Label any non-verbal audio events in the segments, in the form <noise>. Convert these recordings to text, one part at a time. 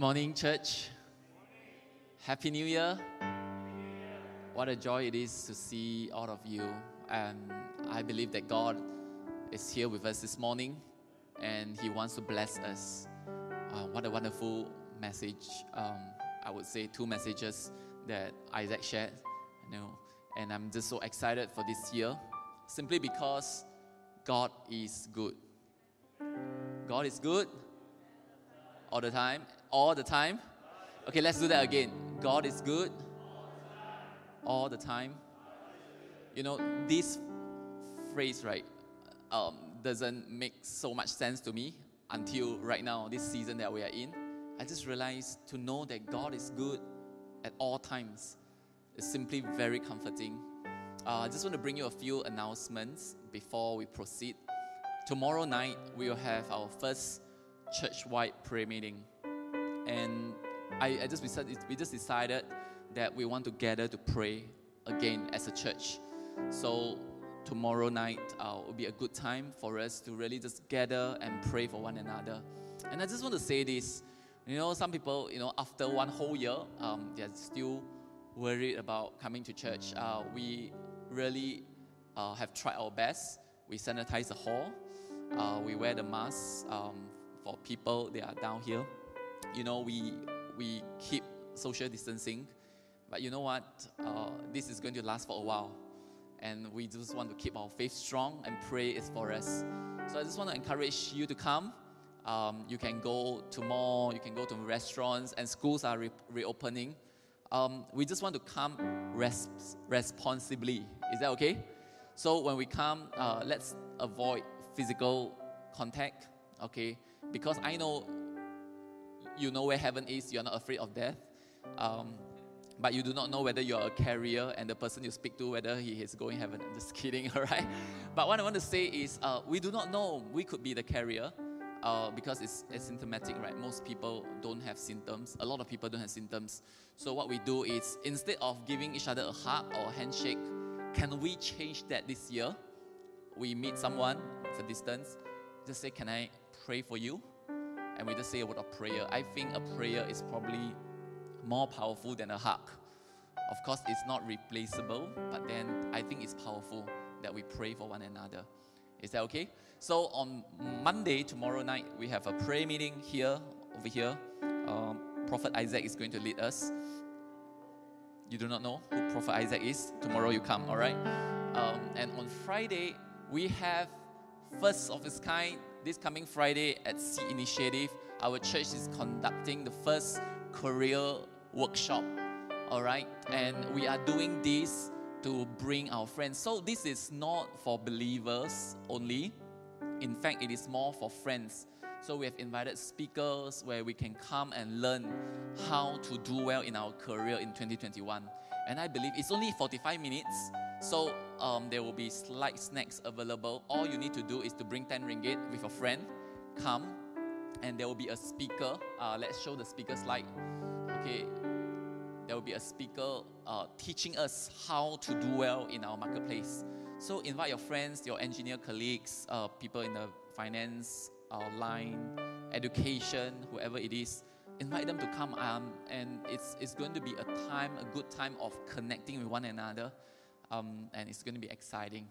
morning, church. Happy New Year. What a joy it is to see all of you. And I believe that God is here with us this morning and He wants to bless us. Uh, what a wonderful message. Um, I would say two messages that Isaac shared. You know, and I'm just so excited for this year simply because God is good. God is good all the time. All the time. Okay, let's do that again. God is good all the time. You know, this phrase, right, um, doesn't make so much sense to me until right now, this season that we are in. I just realized to know that God is good at all times is simply very comforting. Uh, I just want to bring you a few announcements before we proceed. Tomorrow night, we will have our first church wide prayer meeting. And I, I just we just decided that we want to gather to pray again as a church. So tomorrow night uh, will be a good time for us to really just gather and pray for one another. And I just want to say this, you know, some people, you know, after one whole year, um, they're still worried about coming to church. Uh, we really uh, have tried our best. We sanitize the hall. Uh, we wear the masks um, for people that are down here. You know, we we keep social distancing. But you know what? Uh, this is going to last for a while. And we just want to keep our faith strong and pray is for us. So I just want to encourage you to come. Um, you can go to mall, you can go to restaurants, and schools are re- reopening. Um, we just want to come res- responsibly. Is that okay? So when we come, uh, let's avoid physical contact, okay? Because I know you know where heaven is, you're not afraid of death. Um, but you do not know whether you're a carrier and the person you speak to, whether he is going heaven. <laughs> I'm just kidding, <laughs> all right? But what I want to say is, uh, we do not know. We could be the carrier uh, because it's asymptomatic, right? Most people don't have symptoms. A lot of people don't have symptoms. So what we do is, instead of giving each other a hug or a handshake, can we change that this year? We meet someone, it's a distance, just say, Can I pray for you? And we just say a word of prayer. I think a prayer is probably more powerful than a hug. Of course, it's not replaceable, but then I think it's powerful that we pray for one another. Is that okay? So on Monday, tomorrow night, we have a prayer meeting here, over here. Um, Prophet Isaac is going to lead us. You do not know who Prophet Isaac is? Tomorrow you come, all right? Um, and on Friday, we have first of its kind. This coming Friday at Seed Initiative, our church is conducting the first career workshop. All right, and we are doing this to bring our friends. So this is not for believers only. In fact, it is more for friends. So we have invited speakers where we can come and learn how to do well in our career in 2021. And I believe it's only 45 minutes. So um, there will be slight snacks available. All you need to do is to bring 10 ringgit with a friend. Come, and there will be a speaker. Uh, let's show the speaker slide. Okay, there will be a speaker uh, teaching us how to do well in our marketplace. So invite your friends, your engineer colleagues, uh, people in the finance uh, line, education, whoever it is. Invite them to come, um, and it's, it's going to be a time, a good time of connecting with one another, um, and it's going to be exciting.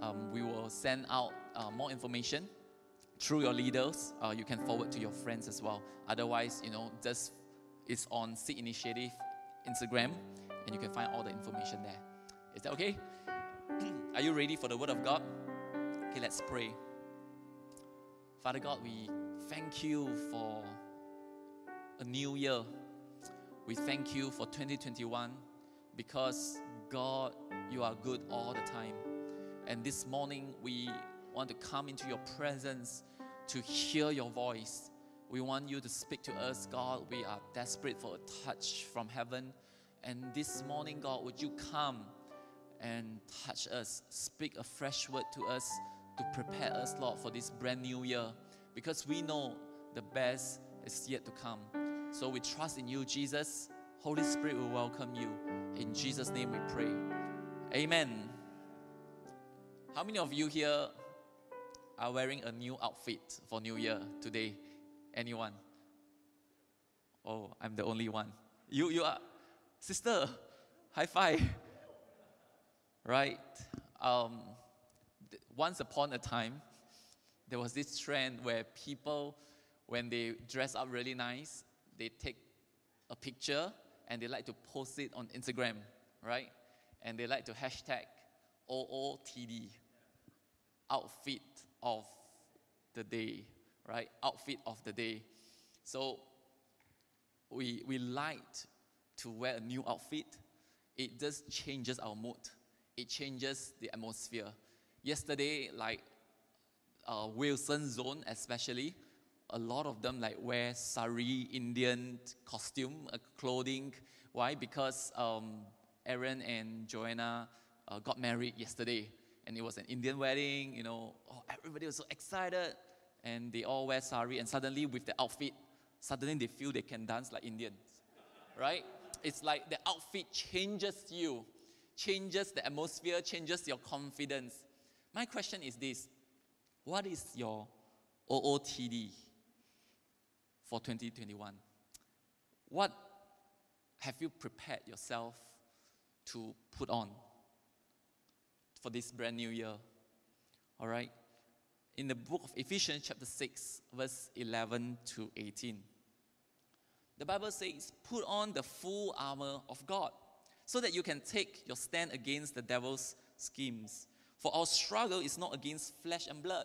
Um, we will send out uh, more information through your leaders, uh, you can forward to your friends as well. Otherwise, you know, just it's on Seed Initiative Instagram, and you can find all the information there. Is that okay? <clears throat> Are you ready for the Word of God? Okay, let's pray. Father God, we thank you for a new year. We thank you for 2021 because God, you are good all the time. And this morning, we want to come into your presence to hear your voice. We want you to speak to us, God. We are desperate for a touch from heaven. And this morning, God, would you come and touch us, speak a fresh word to us to prepare us, Lord, for this brand new year? Because we know the best is yet to come. So we trust in you, Jesus. Holy Spirit will welcome you. In Jesus' name we pray. Amen. How many of you here are wearing a new outfit for New Year today? Anyone? Oh, I'm the only one. You, you are, sister, high five. Right? Um, once upon a time, there was this trend where people, when they dress up really nice, they take a picture and they like to post it on Instagram, right? And they like to hashtag OOTD, outfit of the day, right? Outfit of the day. So we, we like to wear a new outfit. It just changes our mood. It changes the atmosphere. Yesterday, like uh, Wilson Zone especially, a lot of them like wear sari Indian costume, uh, clothing. Why? Because um, Aaron and Joanna uh, got married yesterday, and it was an Indian wedding. You know, oh, everybody was so excited, and they all wear sari, and suddenly with the outfit, suddenly they feel they can dance like Indians, right? It's like the outfit changes you, changes the atmosphere, changes your confidence. My question is this: What is your OOTD? For 2021? What have you prepared yourself to put on for this brand new year? All right? In the book of Ephesians, chapter 6, verse 11 to 18, the Bible says, Put on the full armor of God so that you can take your stand against the devil's schemes. For our struggle is not against flesh and blood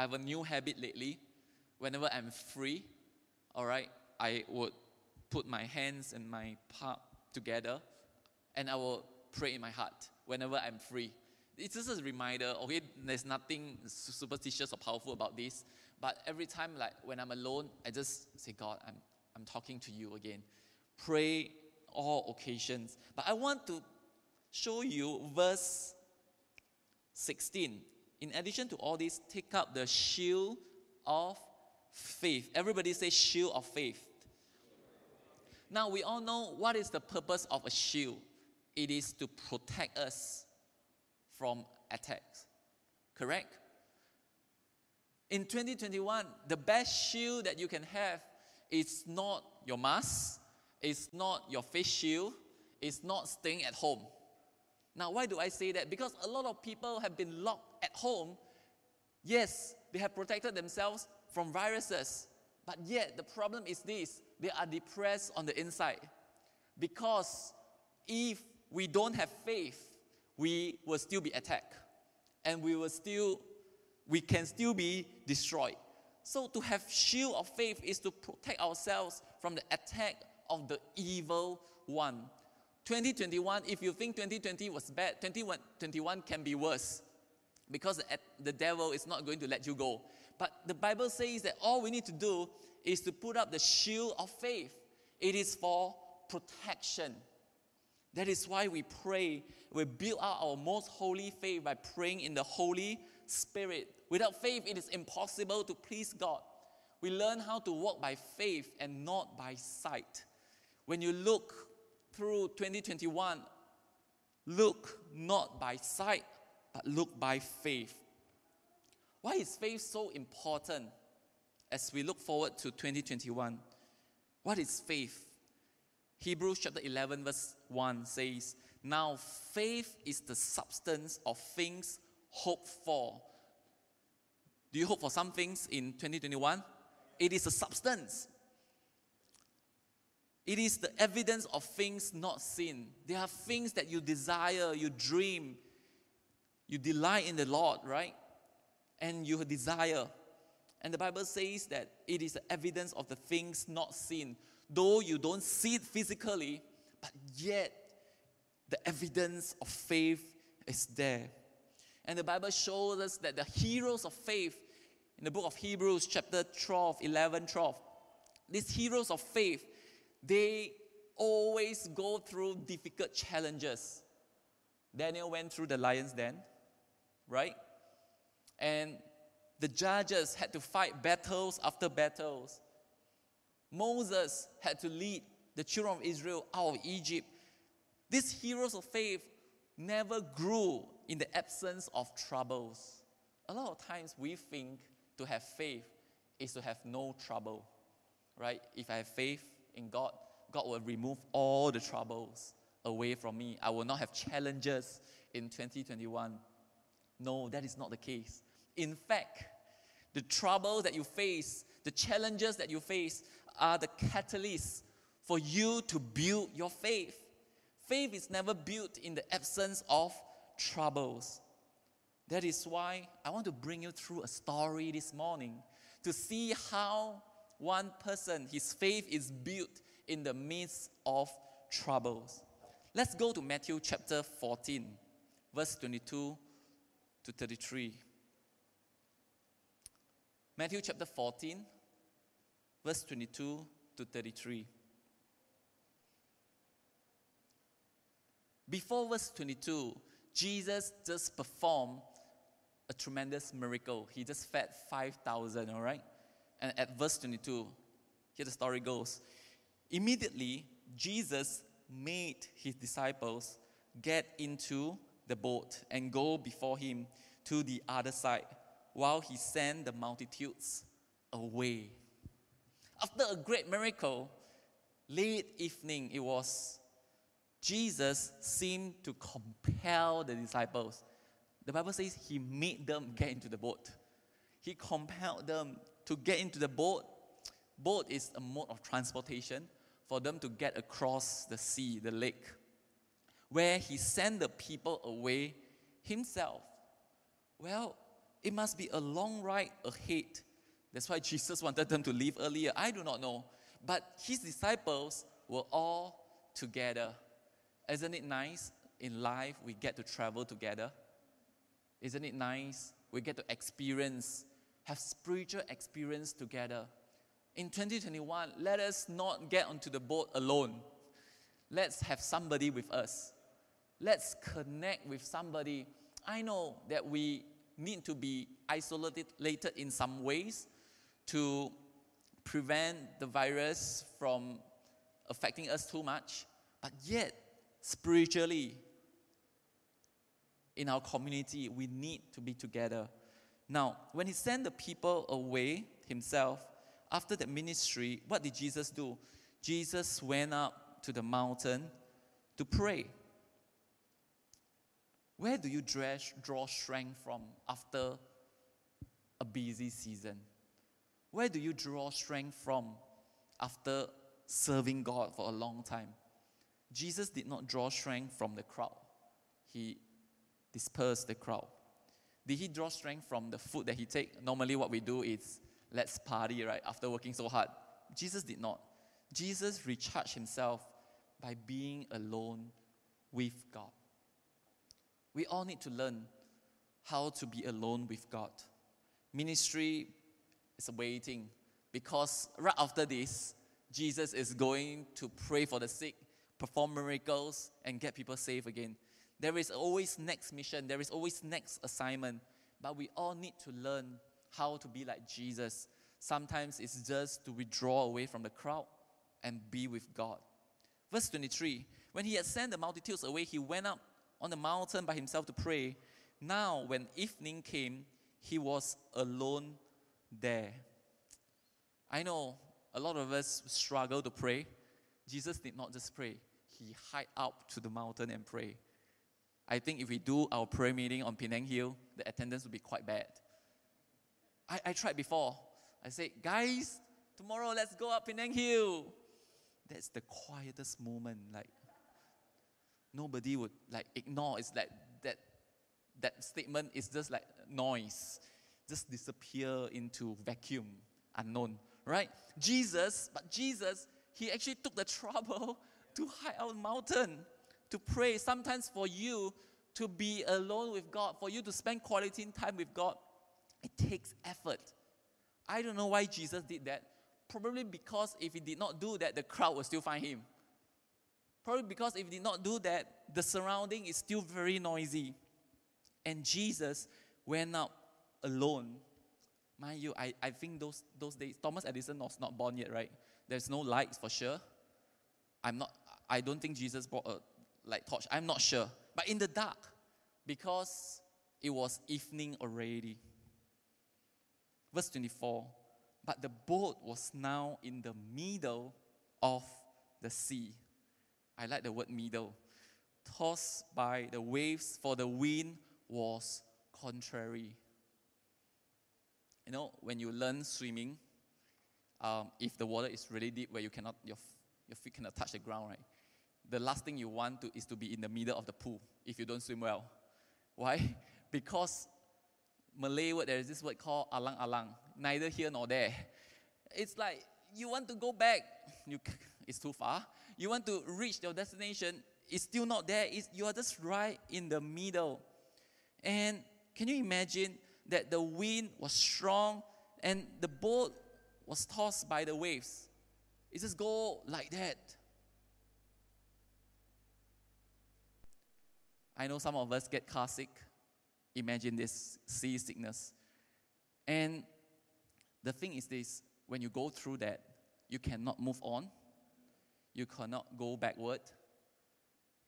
I have a new habit lately. Whenever I'm free, all right, I would put my hands and my palm together and I will pray in my heart whenever I'm free. It's just a reminder, okay, there's nothing superstitious or powerful about this. But every time, like when I'm alone, I just say, God, I'm, I'm talking to you again. Pray all occasions. But I want to show you verse 16 in addition to all this, take up the shield of faith. Everybody say shield of faith. Now we all know what is the purpose of a shield. It is to protect us from attacks. Correct? In 2021, the best shield that you can have is not your mask, it's not your face shield, it's not staying at home. Now, why do I say that? Because a lot of people have been locked at home. Yes, they have protected themselves from viruses, but yet the problem is this they are depressed on the inside. Because if we don't have faith, we will still be attacked and we will still we can still be destroyed. So to have shield of faith is to protect ourselves from the attack of the evil one. 2021, if you think 2020 was bad, 2021 can be worse because the devil is not going to let you go. But the Bible says that all we need to do is to put up the shield of faith. It is for protection. That is why we pray. We build out our most holy faith by praying in the Holy Spirit. Without faith, it is impossible to please God. We learn how to walk by faith and not by sight. When you look through 2021, look not by sight, but look by faith. Why is faith so important as we look forward to 2021? What is faith? Hebrews chapter 11, verse 1 says, Now faith is the substance of things hoped for. Do you hope for some things in 2021? It is a substance. It is the evidence of things not seen. There are things that you desire, you dream, you delight in the Lord, right? And you desire. And the Bible says that it is the evidence of the things not seen. Though you don't see it physically, but yet the evidence of faith is there. And the Bible shows us that the heroes of faith in the book of Hebrews, chapter 12, 11, 12, these heroes of faith, they always go through difficult challenges. Daniel went through the lion's den, right? And the judges had to fight battles after battles. Moses had to lead the children of Israel out of Egypt. These heroes of faith never grew in the absence of troubles. A lot of times we think to have faith is to have no trouble, right? If I have faith in God, God will remove all the troubles away from me. I will not have challenges in 2021. No, that is not the case. In fact, the trouble that you face, the challenges that you face, are the catalysts for you to build your faith. Faith is never built in the absence of troubles. That is why I want to bring you through a story this morning to see how one person, his faith is built in the midst of troubles. Let's go to Matthew chapter 14, verse 22 to 33. Matthew chapter 14, verse 22 to 33. Before verse 22, Jesus just performed a tremendous miracle. He just fed 5,000, all right? And at verse 22, here the story goes. Immediately, Jesus made his disciples get into the boat and go before him to the other side while he sent the multitudes away. After a great miracle, late evening it was, Jesus seemed to compel the disciples. The Bible says he made them get into the boat. He compelled them to get into the boat. Boat is a mode of transportation for them to get across the sea, the lake, where he sent the people away himself. Well, it must be a long ride ahead. That's why Jesus <laughs> wanted them to leave earlier. I do not know. But his disciples were all together. Isn't it nice in life we get to travel together? Isn't it nice we get to experience, have spiritual experience together? In 2021, let us not get onto the boat alone. Let's have somebody with us. Let's connect with somebody. I know that we need to be isolated in some ways to prevent the virus from affecting us too much. But yet, spiritually, in our community, we need to be together. Now, when he sent the people away himself, after the ministry, what did Jesus do? Jesus went up to the mountain to pray. Where do you draw strength from after a busy season? Where do you draw strength from after serving God for a long time? Jesus did not draw strength from the crowd, he dispersed the crowd. Did he draw strength from the food that he take? Normally, what we do is let's party, right? After working so hard. Jesus did not. Jesus recharged himself by being alone with God. We all need to learn how to be alone with God. Ministry is waiting because right after this, Jesus is going to pray for the sick, perform miracles, and get people saved again. There is always next mission, there is always next assignment, but we all need to learn how to be like Jesus. Sometimes it's just to withdraw away from the crowd and be with God. Verse 23 When he had sent the multitudes away, he went up on the mountain by himself to pray. Now, when evening came, he was alone there. I know a lot of us struggle to pray. Jesus did not just pray, he hiked up to the mountain and pray. I think if we do our prayer meeting on Penang Hill, the attendance will be quite bad. I, I tried before. I said, guys, tomorrow let's go up Penang Hill. that's the quietest moment. Like nobody would like ignore. It's like that that statement is just like noise, just disappear into vacuum, unknown, right? Jesus, but Jesus, he actually took the <laughs> trouble to hide out mountain, to pray. Sometimes for you to be alone with God, for you to spend quality time with God, it takes effort. I don't know why Jesus did that. Probably because if he did not do that, the crowd would still find him. Probably because if he did not do that, the surrounding is still very noisy. And Jesus went out alone. Mind you, I, I think those, those days, Thomas Edison was not born yet, right? There's no lights for sure. I'm not, I don't think Jesus brought a light torch. I'm not sure. But in the dark, because it was evening already. Verse 24 But the boat was now in the middle of the sea. I like the word middle. Tossed by the waves, for the wind was contrary. You know, when you learn swimming, um, if the water is really deep where you cannot, your, your feet cannot touch the ground, right? The last thing you want to is to be in the middle of the pool if you don't swim well. Why? <laughs> Because Malay word, there is this word called alang alang, neither here nor there. It's like you want to go back, you, it's too far. You want to reach your destination, it's still not there. It's, you are just right in the middle. And can you imagine that the wind was strong and the boat was tossed by the waves? It just go like that. I know some of us get car sick. Imagine this seasickness. And the thing is this when you go through that, you cannot move on, you cannot go backward.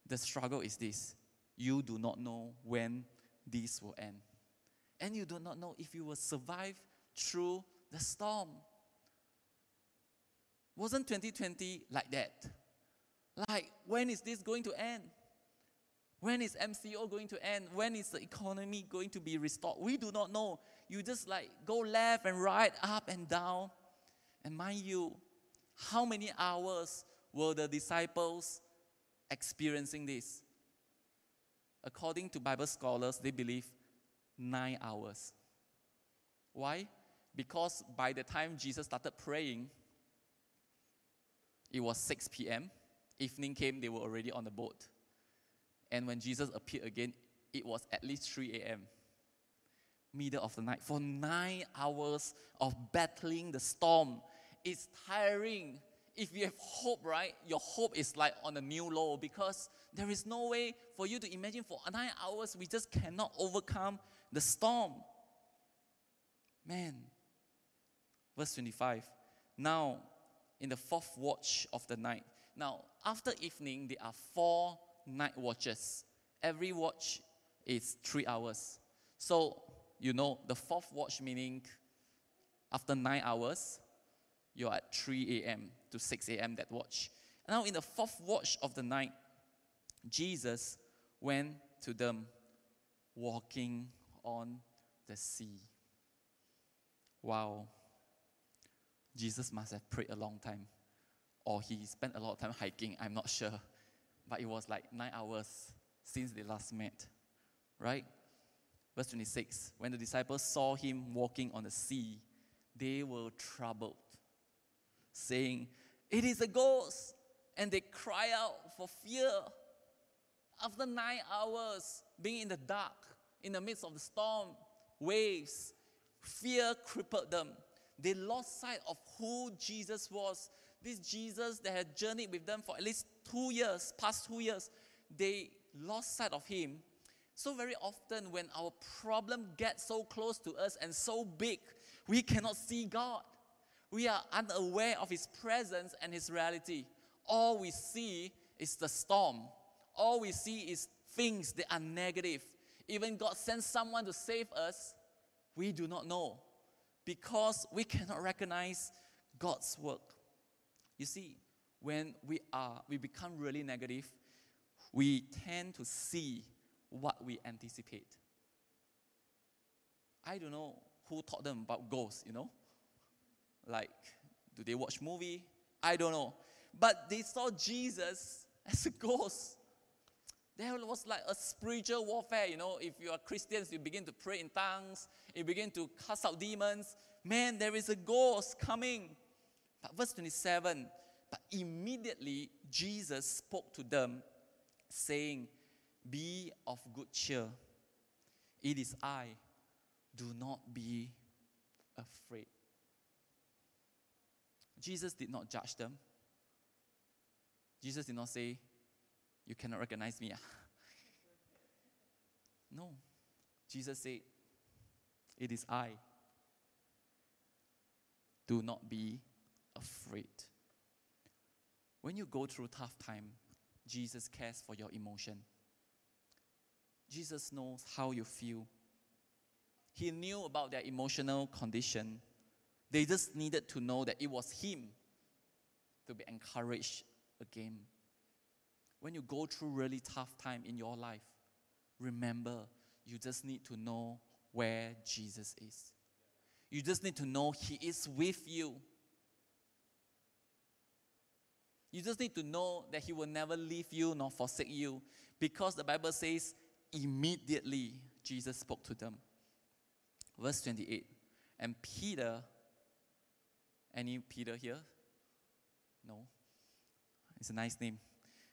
The struggle is this you do not know when this will end. And you do not know if you will survive through the storm. Wasn't 2020 like that? Like, when is this going to end? When is MCO going to end? When is the economy going to be restored? We do not know. You just like go left and right, up and down. And mind you, how many hours were the disciples experiencing this? according to Bible scholars, they believe nine hours. Why? Because by the time Jesus started praying, it was 6 p.m. Evening came, they were already on the boat. And when Jesus appeared again, it was at least 3 a.m. Middle of the night. For nine hours of battling the storm. It's tiring if you have hope, right, your hope is like on a new low because there is no way for you to imagine for nine hours we just cannot overcome the storm. Man. Verse 25. Now, in the fourth watch of the night. Now, after evening, there are four night watches. Every watch is three hours. So, you know, the fourth watch meaning after nine hours, you're at 3 a.m. to 6 a.m. that watch. Now, in the fourth watch of the night, Jesus went to them walking on the sea. Wow. Jesus must have prayed a long time. Or he spent a lot of time hiking, I'm not sure. But it was like nine hours since they last met. Right? Verse 26 When the disciples saw him walking on the sea, they were troubled saying, It is a ghost. And they cry out for fear. After nine hours being in the dark, in the midst of the storm, waves, fear crippled them. They lost sight of who Jesus was. This Jesus that had journeyed with them for at least two years, past two years, they lost sight of him. So, very often, when our problem gets so close to us and so big, we cannot see God we are unaware of His presence and His reality. All we see is the storm. All we see is things that are negative. Even God sends someone to save us, we do not know because we cannot recognize God's work. You see, when we are, we become really negative, we tend to see what we anticipate. I don't know who taught them about ghosts, you know. Like, do they watch movie? I don't know. but they saw Jesus <laughs> as a ghost. There was like a spiritual warfare, you know. If you are Christians, you begin to pray in tongues, you begin to cast out demons. Man, there is a ghost coming. But verse 27 But immediately Jesus spoke to them, saying, Be of good cheer. It is I. Do not be afraid. Jesus did not judge them. Jesus did not say, You cannot recognize me. <laughs> no. Jesus said, It is I. Do not be afraid. When you go through tough time, Jesus cares for your emotion. Jesus knows how you feel. He knew about their emotional condition. They just needed to know that it was Him to be encouraged again. When you go through really tough time in your life, remember you just need to know where Jesus is. You just need to know He is with you. You just need to know that He will never leave you nor forsake you because the Bible says, immediately Jesus spoke to them. Verse 28. And Peter, any Peter here? No. It's a nice name.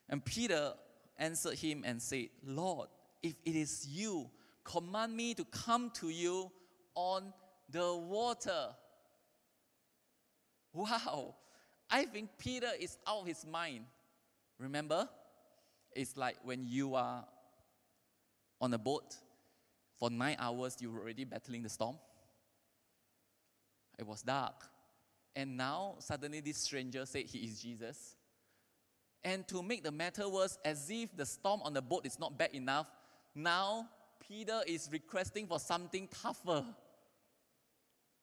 And Peter answered him and said, Lord, if it is you, command me to come to you on the water. Wow. I think Peter is out of his mind. Remember? It's like when you are on a boat for nine hours, you're already battling the storm. It was dark. And now, suddenly, this stranger said he is Jesus. And to make the matter worse, as if the storm on the boat is not bad enough, now Peter is requesting for something tougher.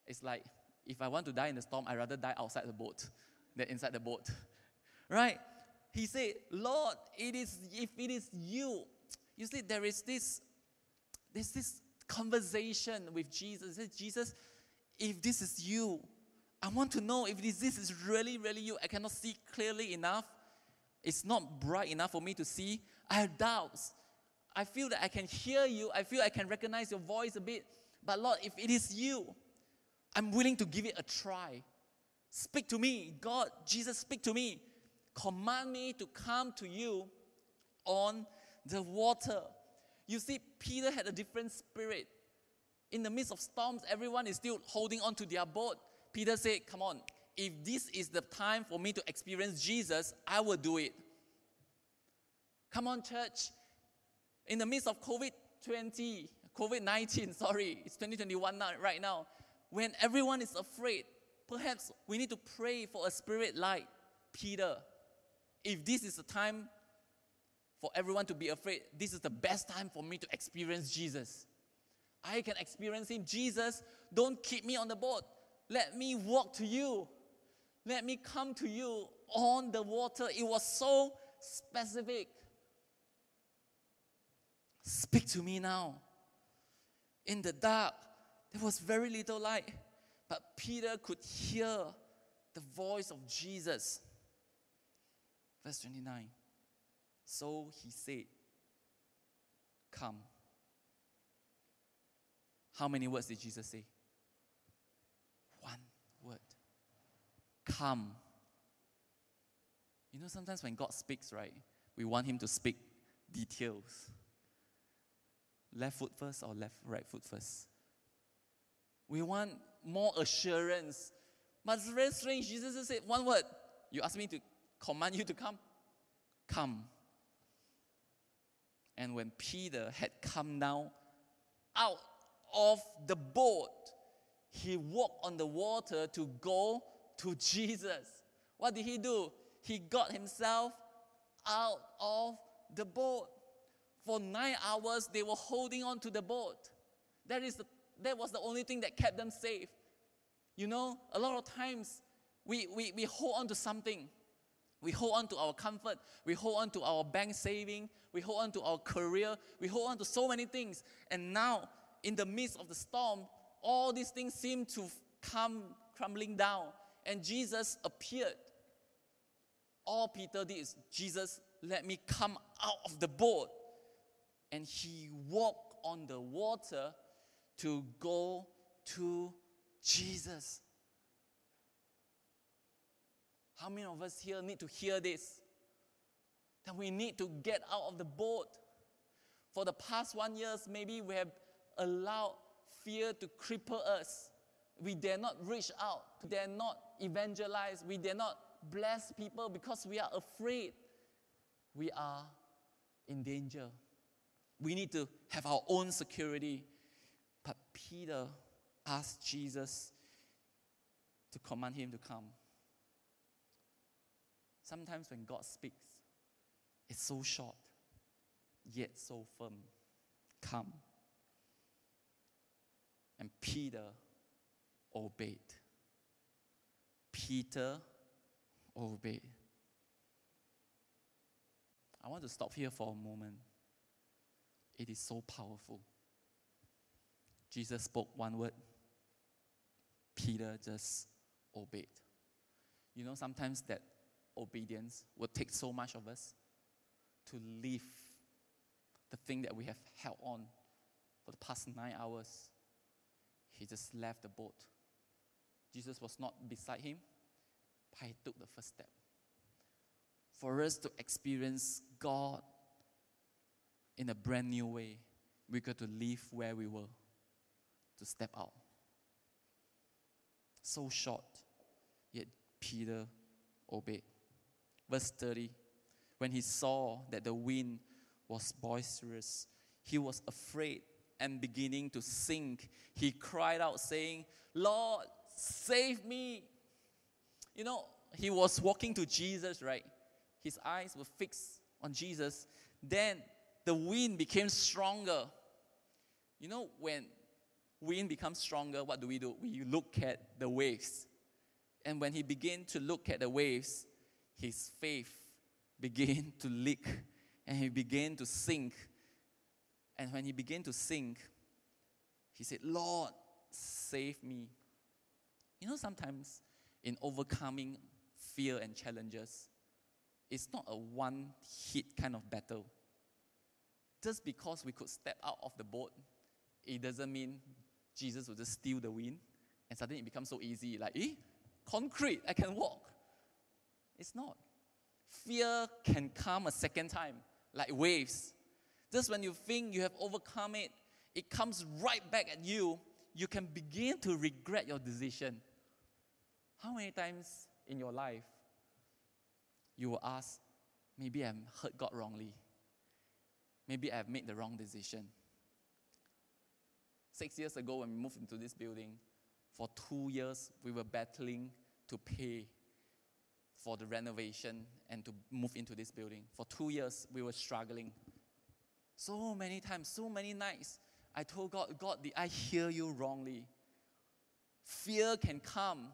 It's like, if I want to die in the storm, I'd rather die outside the boat than inside the boat. <laughs> Right? He said, Lord, it is if it is you. You see, there is this, there's this conversation with Jesus. Jesus, if this is you, I want to know if this, is really, really you. I cannot see clearly enough. It's not bright enough for me to see. I have doubts. I feel that I can hear you. I feel I can recognize your voice a bit. But Lord, if it is you, I'm willing to give it a try. Speak to me. God, Jesus, speak to me. Command me to come to you on the water. You see, Peter had a different spirit. In the midst of storms, everyone is still holding on to their boat. Peter said, Come on, if this is the time for me to experience Jesus, I will do it. Come on, church. In the midst of COVID 20, COVID 19, <laughs> sorry, it's 2021 now, right now when everyone is afraid, perhaps we need to pray for a spirit like Peter. If this is the time for everyone to be afraid, this is the best time for me to experience Jesus. I can experience Him. Jesus, don't keep me on the boat. Let me walk to you. Let me come to you on the water. It was so specific. Speak to me now. In the dark, there was very little light, but Peter could hear the voice of Jesus. Verse 29. So he said, Come. How many words did Jesus say? One word. Come. You know, sometimes when God speaks, right, we want Him to speak details. Left foot first or left right foot first? We want more assurance. But it's very strange. Jesus just said one word. You ask me to command you to come? Come. And when Peter had come down out of the boat, he walked on the water to go to Jesus. What did he do? He got himself out of the boat. For nine hours, they were holding on to the boat. That is the that was the only thing that kept them safe. You know, a lot of times we, we, we hold on to something. We hold on to our comfort. We hold on to our bank saving. We hold on to our career. We hold on to so many things. And now, in the midst of the storm, all these things seem to come crumbling down. And Jesus appeared. all Peter did is, Jesus, let me come out of the boat. And he walked on the water to go to Jesus. How many of us here need to hear this? That we need to get out of the boat. For the past one years, maybe we have allowed fear to cripple us. We dare not reach out, we dare not evangelize, we dare not bless people because we are afraid. We are in danger. We need to have our own security. But Peter asked Jesus to command him to come. Sometimes when God speaks, it's so short, yet so firm. Come. And Peter obeyed. Peter obeyed. I want to stop here for a moment. It is so powerful. Jesus spoke one word, Peter just obeyed. You know, sometimes that obedience will take so much of us to leave the thing that we have held on for the past nine hours. He just left the boat. Jesus was not beside him, but he took the first step. For us to experience God in a brand new way, we got to leave where we were to step out. So short, yet Peter obeyed. Verse 30 When he saw that the wind was boisterous, he was afraid and beginning to sink. He cried out, saying, Lord, save me. You know, he was walking to Jesus, right? His eyes were fixed on Jesus. Then the wind became stronger. You know, when wind becomes stronger, what do we do? We look at the waves. And when he began to look at the waves, his faith began <laughs> to leak and he began to sink. And when he began to sink, he said, Lord, save me. You know, sometimes in overcoming fear and challenges, it's not a one hit kind of battle. Just because we could step out of the boat, it doesn't mean Jesus will just steal the wind and suddenly it becomes so easy. Like, eh, concrete, I can walk. It's not. Fear can come a second time, like waves. Just when you think you have overcome it, it comes right back at you. You can begin to regret your decision. How many times in your life you will ask, maybe I've hurt God wrongly? Maybe I've made the wrong decision. Six years ago, when we moved into this building, for two years we were battling to pay for the renovation and to move into this building. For two years, we were struggling. So many times, so many nights, I told God, God, did I hear you wrongly? Fear can come.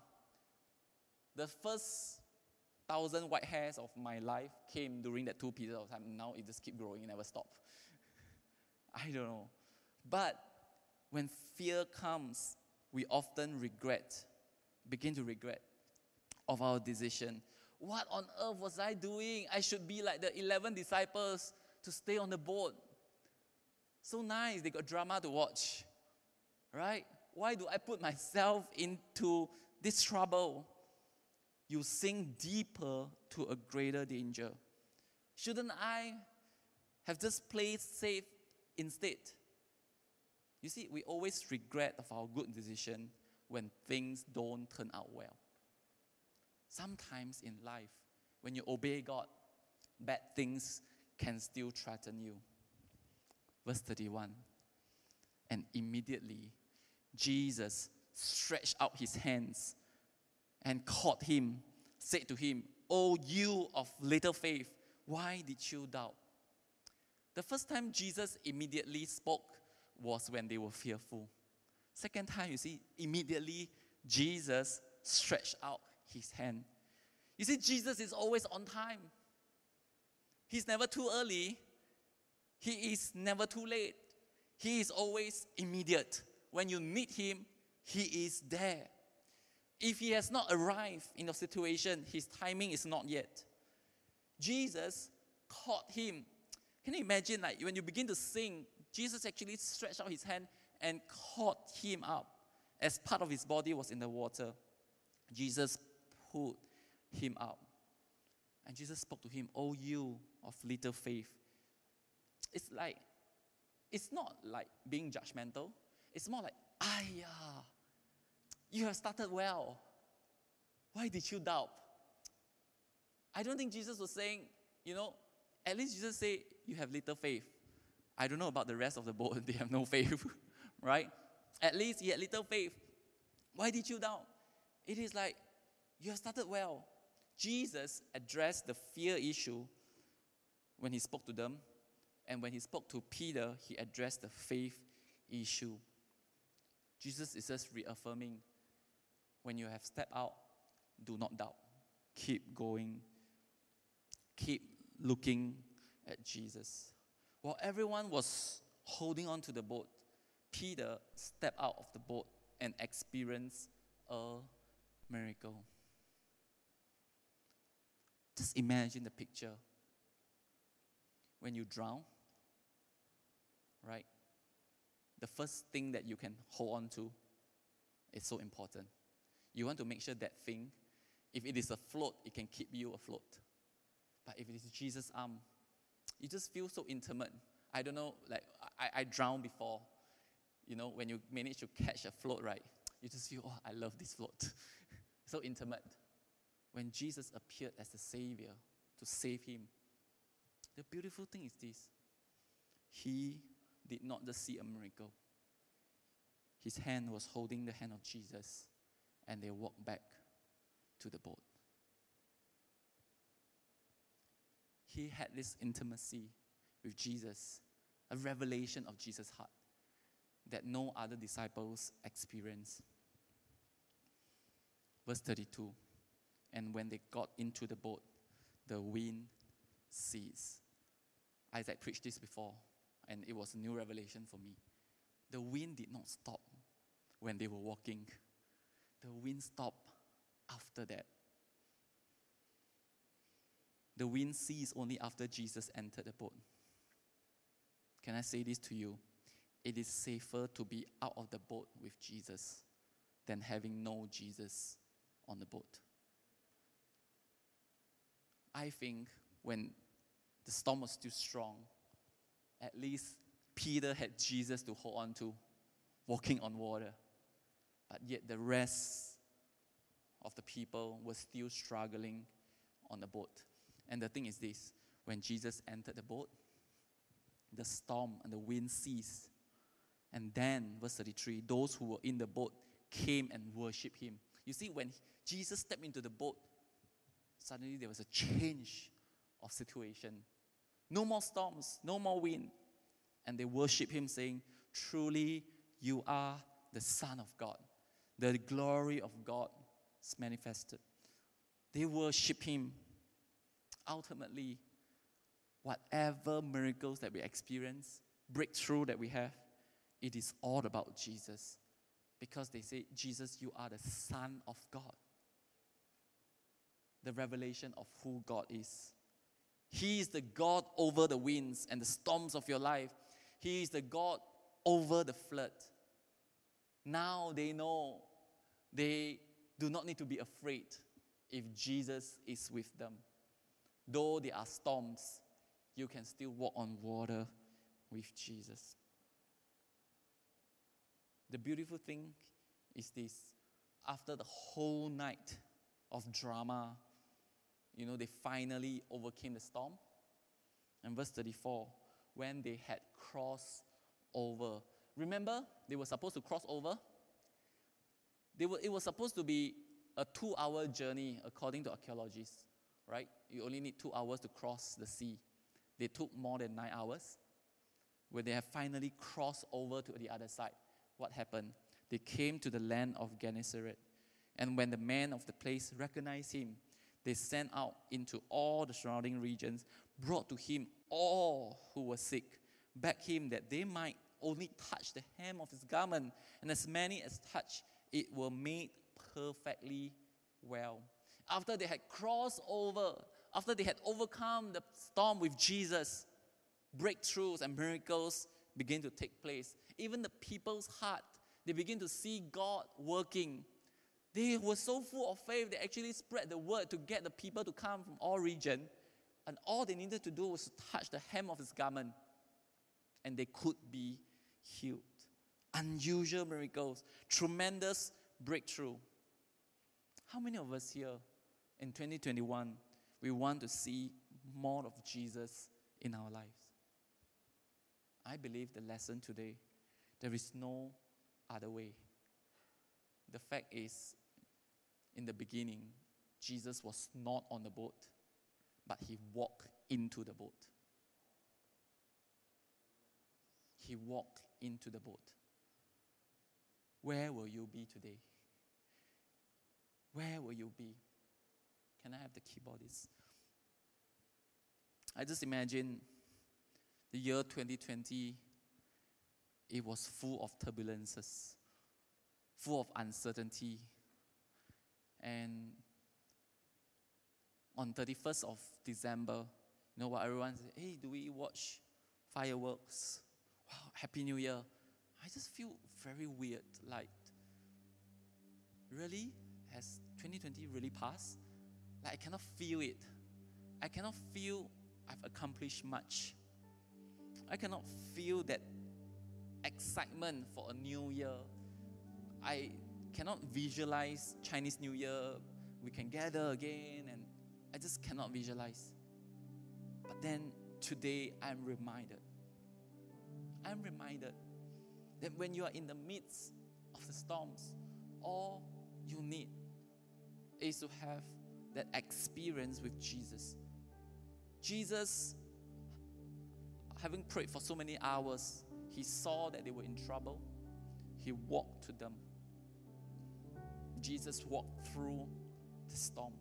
The first thousand white hairs of my life came during that two periods of time. Now it just keep growing, it never stop. <laughs> I don't know. But when fear comes, we often regret, begin to regret of our decision. What on earth was I doing? I should be like the 11 disciples to stay on the boat. So nice, they got drama to watch. Right? Why do I put myself into this trouble? You sink deeper to a greater danger. Shouldn't I have just played safe instead? You see, we always regret of our good decision when things don't turn out well. Sometimes in life, when you obey God, bad things can still threaten you. Verse 31 And immediately Jesus stretched out his hands and caught him, said to him, O you of little faith, why did you doubt? The first time Jesus immediately spoke was when they were fearful. Second time, you see, immediately Jesus stretched out his hand. You see, Jesus is always on time. He's never too early. He is never too late. He is always immediate. When you need him, he is there. If he has not arrived in your situation, his timing is not yet. Jesus caught him. Can you imagine, like, when you begin to sing, Jesus actually stretched out his hand and caught him up as part of his body was in the water. Jesus pulled him up. And Jesus spoke to him, Oh, you of little faith. It's like, it's not like being judgmental. It's more like, Ayah, you have started well. Why did you doubt? I don't think Jesus was saying, you know, at least Jesus say, you have little faith. I don't know about the rest of the boat, <laughs> they have no faith, <laughs> right? At least he had little faith. Why did you doubt? It is like, you have started well. Jesus addressed the fear issue when he spoke to them, and when he spoke to Peter, he addressed the faith issue. Jesus is just reaffirming when you have stepped out, do not doubt. Keep going. Keep looking at Jesus. While everyone was holding on to the boat, Peter stepped out of the boat and experienced a miracle. Just imagine the picture. When you drown, right? The first thing that you can hold on to is so important. You want to make sure that thing, if it is afloat, it can keep you afloat. But if it is Jesus' arm, <tsk> you just feel so intimate. I don't know, like I, I drowned before. You know, when you manage to catch a float, right? <tsk> You just feel, oh, I love this float. <laughs> so intimate when Jesus appeared as the Savior to save him, the beautiful thing is this he did not just see a miracle, his hand was holding the hand of Jesus, and they walked back to the boat. He had this intimacy with Jesus, a revelation of Jesus' heart that no other disciples experienced. Verse 32 and when they got into the boat, the wind ceased. Isaac preached this before, and it was a new revelation for me. The wind did not stop when they were walking, the wind stopped after that. The wind ceased only after Jesus entered the boat. Can I say this to you? It is safer to be out of the boat with Jesus than having no Jesus on the boat. I think when the storm was still strong, at least Peter had Jesus to hold on to, walking on water. But yet the rest of the people were still struggling on the boat. And the thing is this when Jesus entered the boat, the storm and the wind ceased. And then, verse 33, those who were in the boat came and worshiped him. You see, when Jesus stepped into the boat, suddenly there was a change of situation. No more storms, no more wind. And they worship him, saying, Truly, you are the Son of God. The glory of God is manifested. They worship him. Ultimately, whatever miracles that we experience, breakthrough that we have, it is all about Jesus. Because they say, Jesus, you are the Son of God the revelation of who God is. He is the God over the winds and the storms of your life. He is the God over the flood. Now they know they do not need to be afraid if Jesus is with them. Though there are storms, you can still walk on water with Jesus. The beautiful thing is this after the whole night of drama, you know, they finally overcame the storm. And verse 34, when they had crossed over. Remember, they were supposed to cross over? They were, it was supposed to be a two hour journey, according to archaeologists, right? You only need two hours to cross the sea. They took more than nine hours. When they have finally crossed over to the other side, what happened? They came to the land of Gennesaret. And when the man of the place recognized him, they sent out into all the surrounding regions, brought to him all who were sick, begged him that they might only touch the hem of his garment, and as many as touched it were made perfectly well. After they had crossed over, after they had overcome the storm with Jesus, breakthroughs and miracles begin to take place. Even the people's heart, they begin to see God working. They were so full of faith, they actually spread the word to get the people to come from all region. And all they needed to do was to touch the hem of his garment, and they could be healed. Unusual miracles, tremendous breakthrough. How many of us here in 2021 we want to see more of Jesus in our lives? I believe the lesson today there is no other way. The fact is, in the beginning, Jesus was not on the boat, but he walked into the boat. He walked into the boat. Where will you be today? Where will you be? Can I have the keyboardist? I just imagine the year 2020, it was full of turbulences, full of uncertainty. And on 31st of December, you know what everyone said, hey, do we watch fireworks? Wow, Happy New Year. I just feel very weird. Like, really? Has 2020 really passed? Like, I cannot feel it. I cannot feel I've accomplished much. I cannot feel that excitement for a new year. I cannot visualize Chinese New Year. We can gather again, and I just cannot visualize. But then today, I'm reminded. I'm reminded that when you are in the midst of the storms, all you need is to have that experience with Jesus. Jesus having prayed for so many hours, he saw that they were in trouble. He walked to them. Jesus walked through the storm.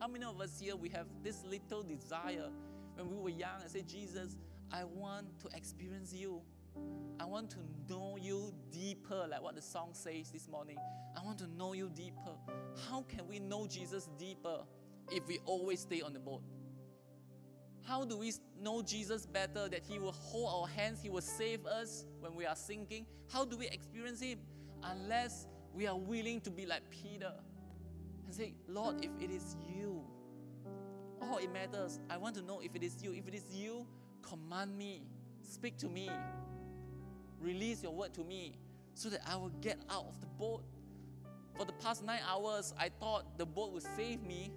How many of us here we have this little desire when we were young and say, Jesus, I want to experience you. I want to know you deeper, like what the song says this morning. I want to know you deeper. How can we know Jesus deeper if we always stay on the boat? How do we know Jesus better? That He will hold our hands, He will save us when we are sinking. How do we experience Him? Unless we are willing to be like Peter and say, Lord, if it is you, all it matters, I want to know if it is you. If it is you, command me, speak to me, release your word to me so that I will get out of the boat. For the past nine hours, I thought the boat would save me.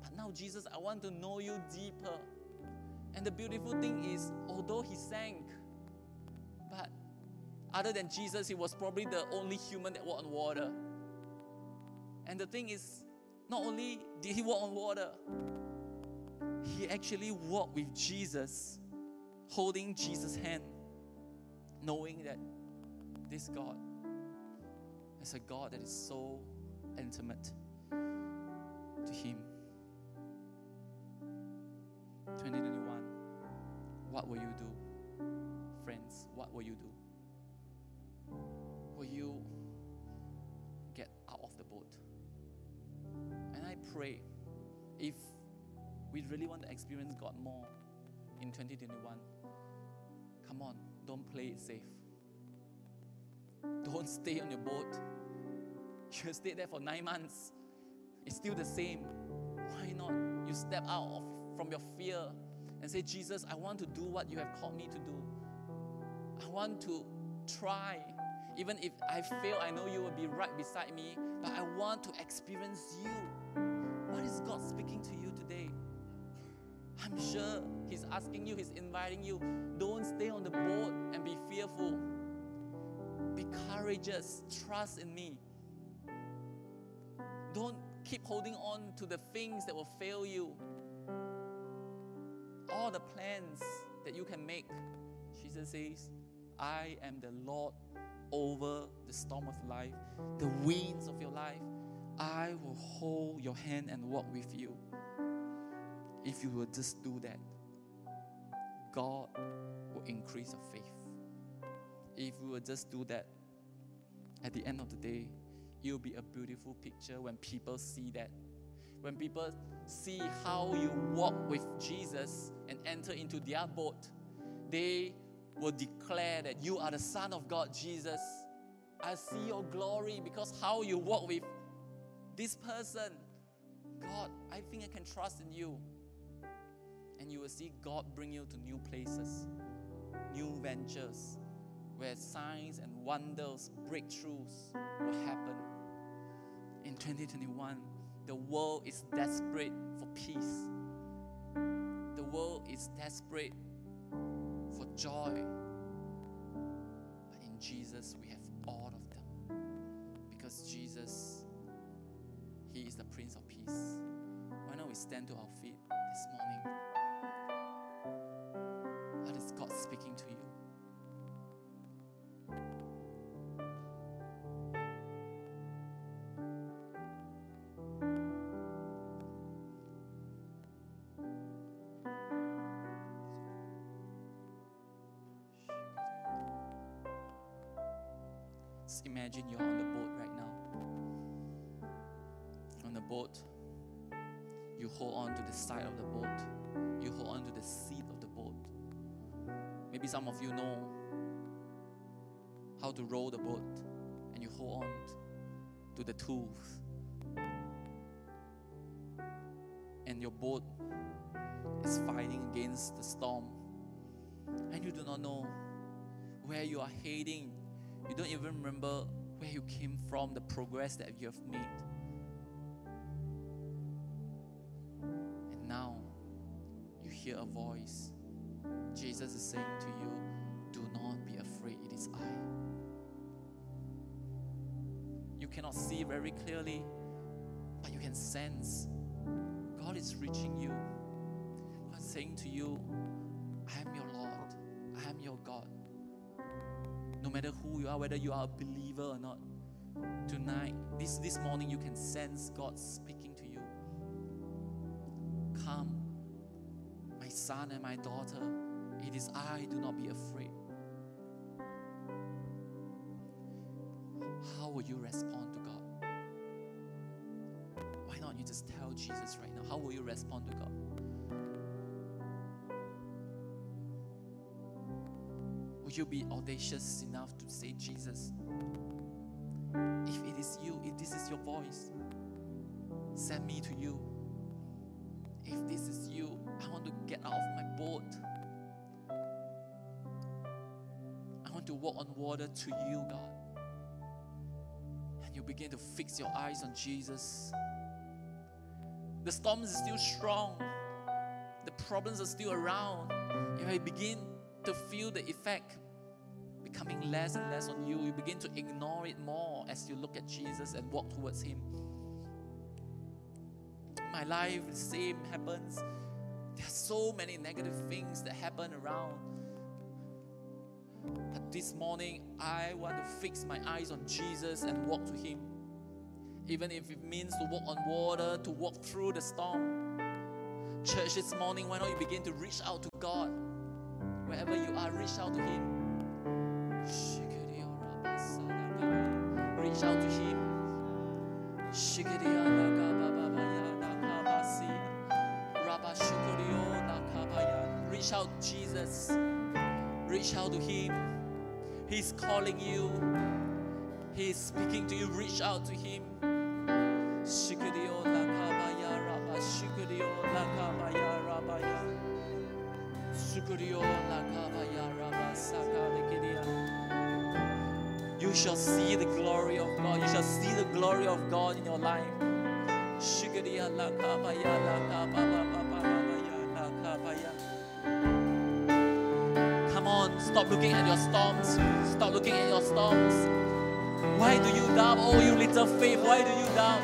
But now, Jesus, I want to know you deeper. And the beautiful thing is, although he sank, other than Jesus, he was probably the only human that walked on water. And the thing is, not only did he walk on water, he actually walked with Jesus, holding Jesus' hand, knowing that this God is a God that is so intimate to him. 2021 what will you do? Friends, what will you do? Will you get out of the boat? And I pray if we really want to experience God more in 2021, come on, don't play it safe. Don't stay on your boat. <laughs> You stayed there for nine months. It's still the same. Why not? You step out of, from your fear and say, Jesus, I want to do what you have called me to do. I want to try. Even if I fail, I know you will be right beside me, but I want to experience you. What is God speaking to you today? I'm sure He's asking you, He's inviting you. Don't stay on the boat and be fearful. Be courageous. Trust in me. Don't keep holding on to the things that will fail you all the plans that you can make. Jesus says, I am the Lord over the storm of life, the winds of your life. I will hold your hand and walk with you. If you will just do that, God will increase your faith. If you will just do that, at the end of the day, it will be a beautiful picture when people see that when people see how you walk with Jesus and enter into their boat, they will declare that you are the Son of God, Jesus. I see your glory because how you walk with this person. God, I think I can trust in you. And you will see God bring you to new places, new ventures, where signs and wonders, breakthroughs will happen. In 2021, the world is desperate for peace. The world is desperate for joy. But in Jesus, we have all of them. Because Jesus, He is the Prince of Peace. Why don't we stand to our feet this morning? What is God speaking to you? Just imagine you're on the boat right now. On the boat, you hold on to the side of the boat, you hold on to the seat of the boat. Maybe some of you know how to row the boat, and you hold on to the tools. And your boat is fighting against the storm, and you do not know where you are heading you don't even remember where you came from, the progress that you have made. And now you hear a voice. Jesus is saying to you, Do not be afraid, it is I. You cannot see very clearly, but you can sense God is reaching you. God saying to you, I am your Lord, I am your God no matter who you are, whether you are a believer or not. Tonight, this, this morning, you can sense God speaking to you. Come, my son and my daughter, it is I, do not be afraid. How will you respond to God? Why not you just tell Jesus right now? How will you respond to God? You be audacious enough to say, Jesus, if it is you, if this is your voice, send me to you. If this is you, I want to get out of my boat. I want to walk on water to you, God. And you begin to fix your eyes on Jesus. The storm is still strong, the problems are still around. You begin to feel the effect becoming less and less on you. You begin to ignore it more as you look at Jesus and walk towards Him. My life, the same happens. There are so many negative things that happen around. But this morning, I want to fix my eyes on Jesus and walk to Him. Even if it means to walk on water, to walk through the storm. Church, this morning, why don't you begin to reach out to God? Wherever you are, reach out to Him. Reach out to Him. Reach out, Jesus. Reach out to Him. He's calling you. He's speaking to you. Reach out to Him. Of God in your life. Come on, stop looking at your storms. Stop looking at your storms. Why do you doubt? Oh, you little faith, why do you doubt?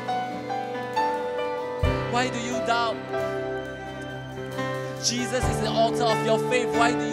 Why do you doubt? Jesus is the author of your faith. Why do you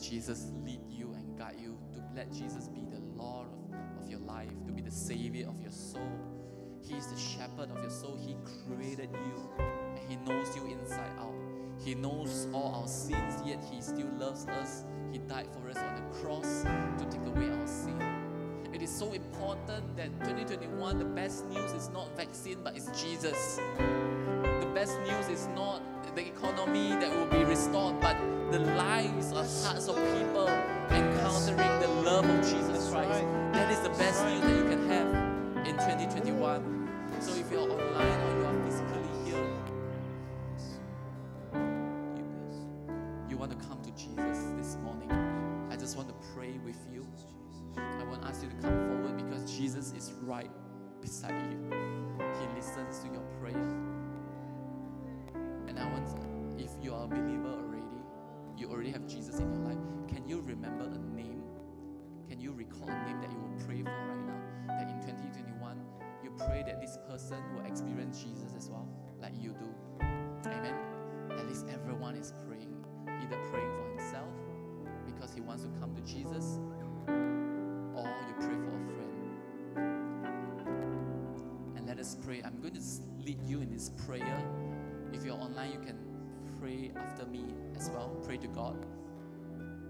Jesus lead you and guide you? To let Jesus be the Lord of, of your life? To be the Savior of your soul? He is the shepherd of your soul. He created you and He knows you inside out. He knows all our sins, yet He still loves us. He died for us on the cross to take away our sin. It is so important that 2021, the best news is not vaccine, but it's Jesus. The best news is not the economy that will be restored, but the lives of hearts of people encountering the love of Jesus Christ. That is the best news that you can have in 2021. So if you're online or you are physically here, you, you want to come to Jesus this morning, I just want to pray with you. I want to ask you to come forward because Jesus is right beside you. He listens to your prayer. And I want, if you are a believer already, you already have Jesus in your life, can you remember a name? Can you recall a name that you will pray for right now? That in 2021, you pray that this person will experience Jesus as well, like you do. Amen. At least everyone is praying, either praying for himself because he wants to come to Jesus, or you pray for a friend. And let us pray. I'm going to lead you in this prayer. If you're online, you can pray after me as well. Pray to God.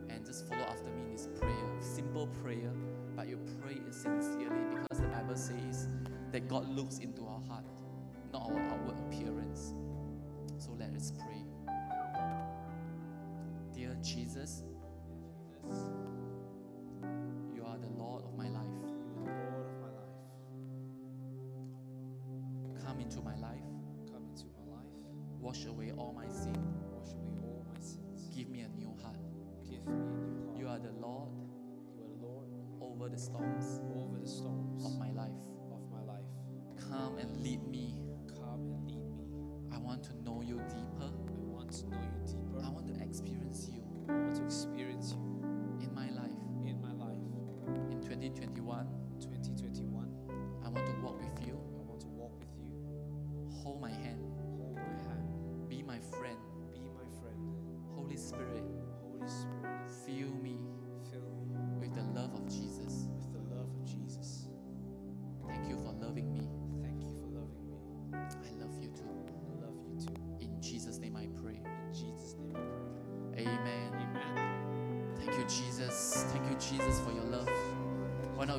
And just follow after me in this prayer. Simple prayer, but you pray it sincerely because the Bible says that God looks into our heart, not our outward appearance. So let us pray. Dear Jesus, you are the Lord of my life. You are the Lord of my life. Come into my life, wash away all my sin, Wash away all my sins. give me a new heart. Give me a new heart. You are the Lord You are the Lord over the storms over the storms of my life. of my life. Come and lead me. Come and lead me. I want to know you deeper. I want to know you deeper. I want to experience you I want to experience you in my life. in my life. In 2021, 2021,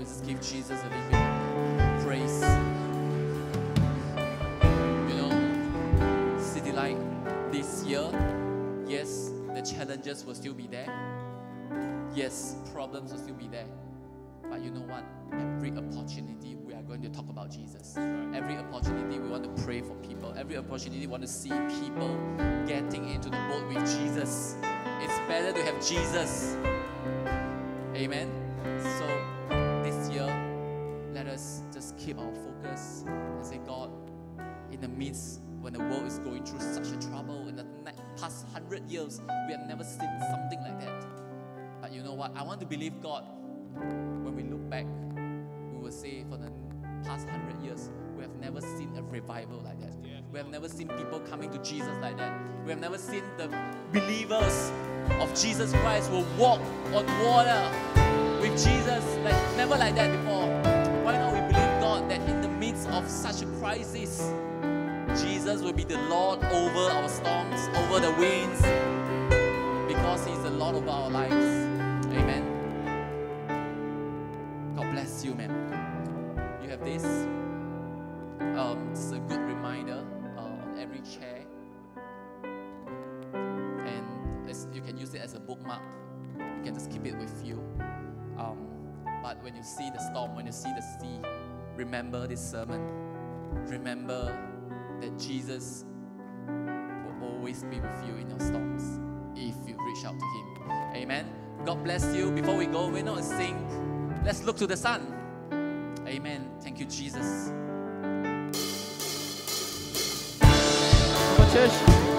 we just give Jesus a little bit praise? You know, City Light this year, yes, the challenges will still be there. Yes, problems will still be there. But you know what? Every opportunity we are going to talk about Jesus. Every opportunity we want to pray for people. Every opportunity we want to see people getting into the boat with Jesus. It's better to have Jesus. Amen. In the midst when the world is going through such a trouble in the past hundred years, we have never seen something like that. But you know what? I want to believe God. When we look back, we will say for the past hundred years, we have never seen a revival like that. We have never seen people coming to Jesus like that. We have never seen the believers of Jesus Christ will walk on water with Jesus like never like that before. Why not we believe God that in the midst of such a crisis, Jesus will be the Lord over our storms, over the winds, because He's the Lord of our lives. Amen. God bless you, man. You have this. Um, it's a good reminder uh, on every chair, and you can use it as a bookmark. You can just keep it with you. Um, but when you see the storm, when you see the sea, remember this sermon. Remember that Jesus will always be with you in your storms if you reach out to Him. Amen. God bless you. Before we go, we're not sing. Let's look to the sun. Amen. Thank you, Jesus. Come on, church.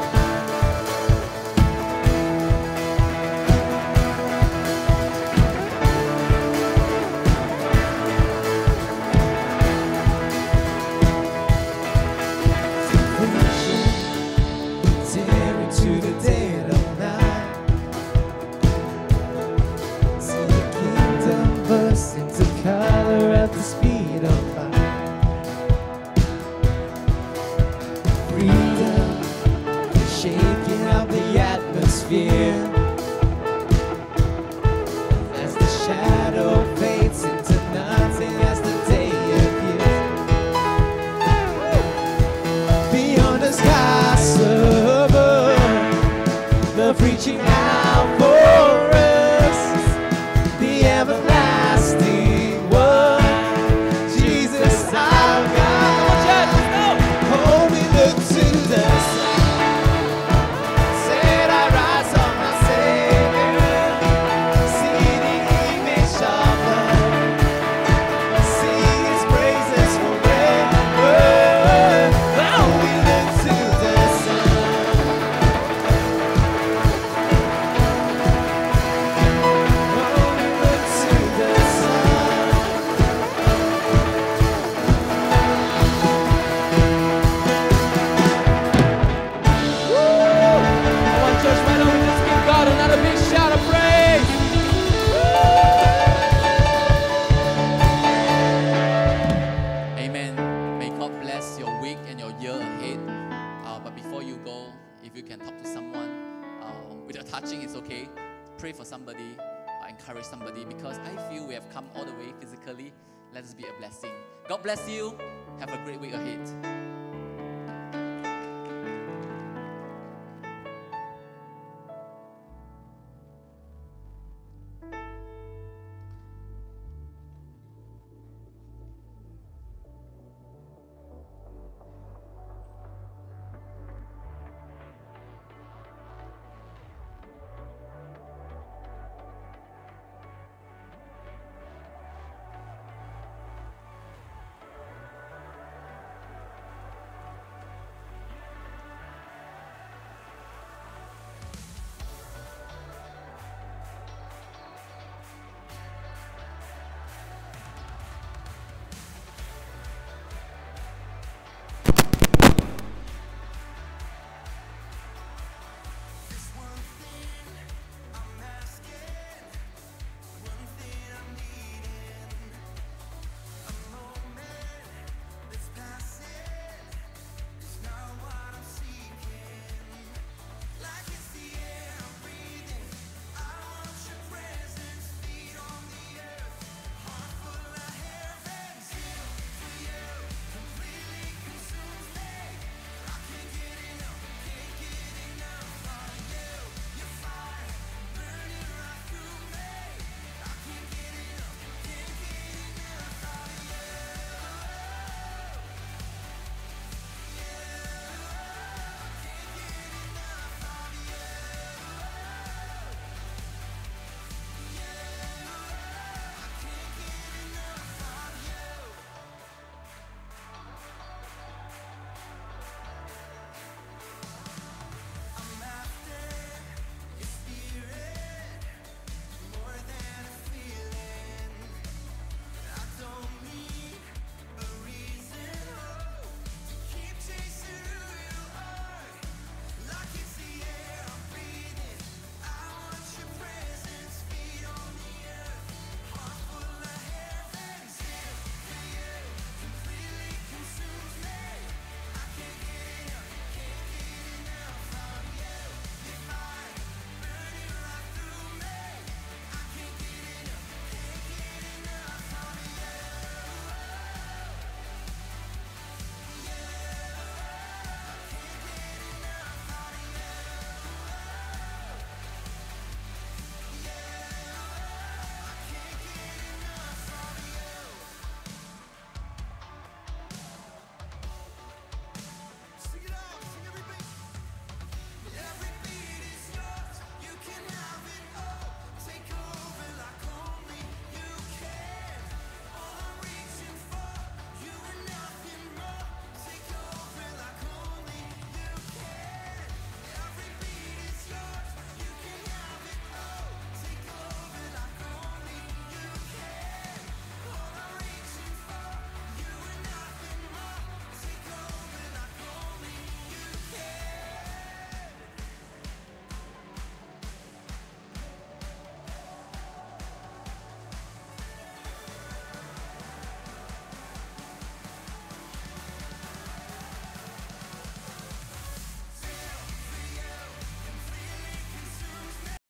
she If you can talk to someone uh, without touching, it's okay. Pray for somebody, uh, encourage somebody because I feel we have come all the way physically. Let us be a blessing. God bless you. Have a great week ahead.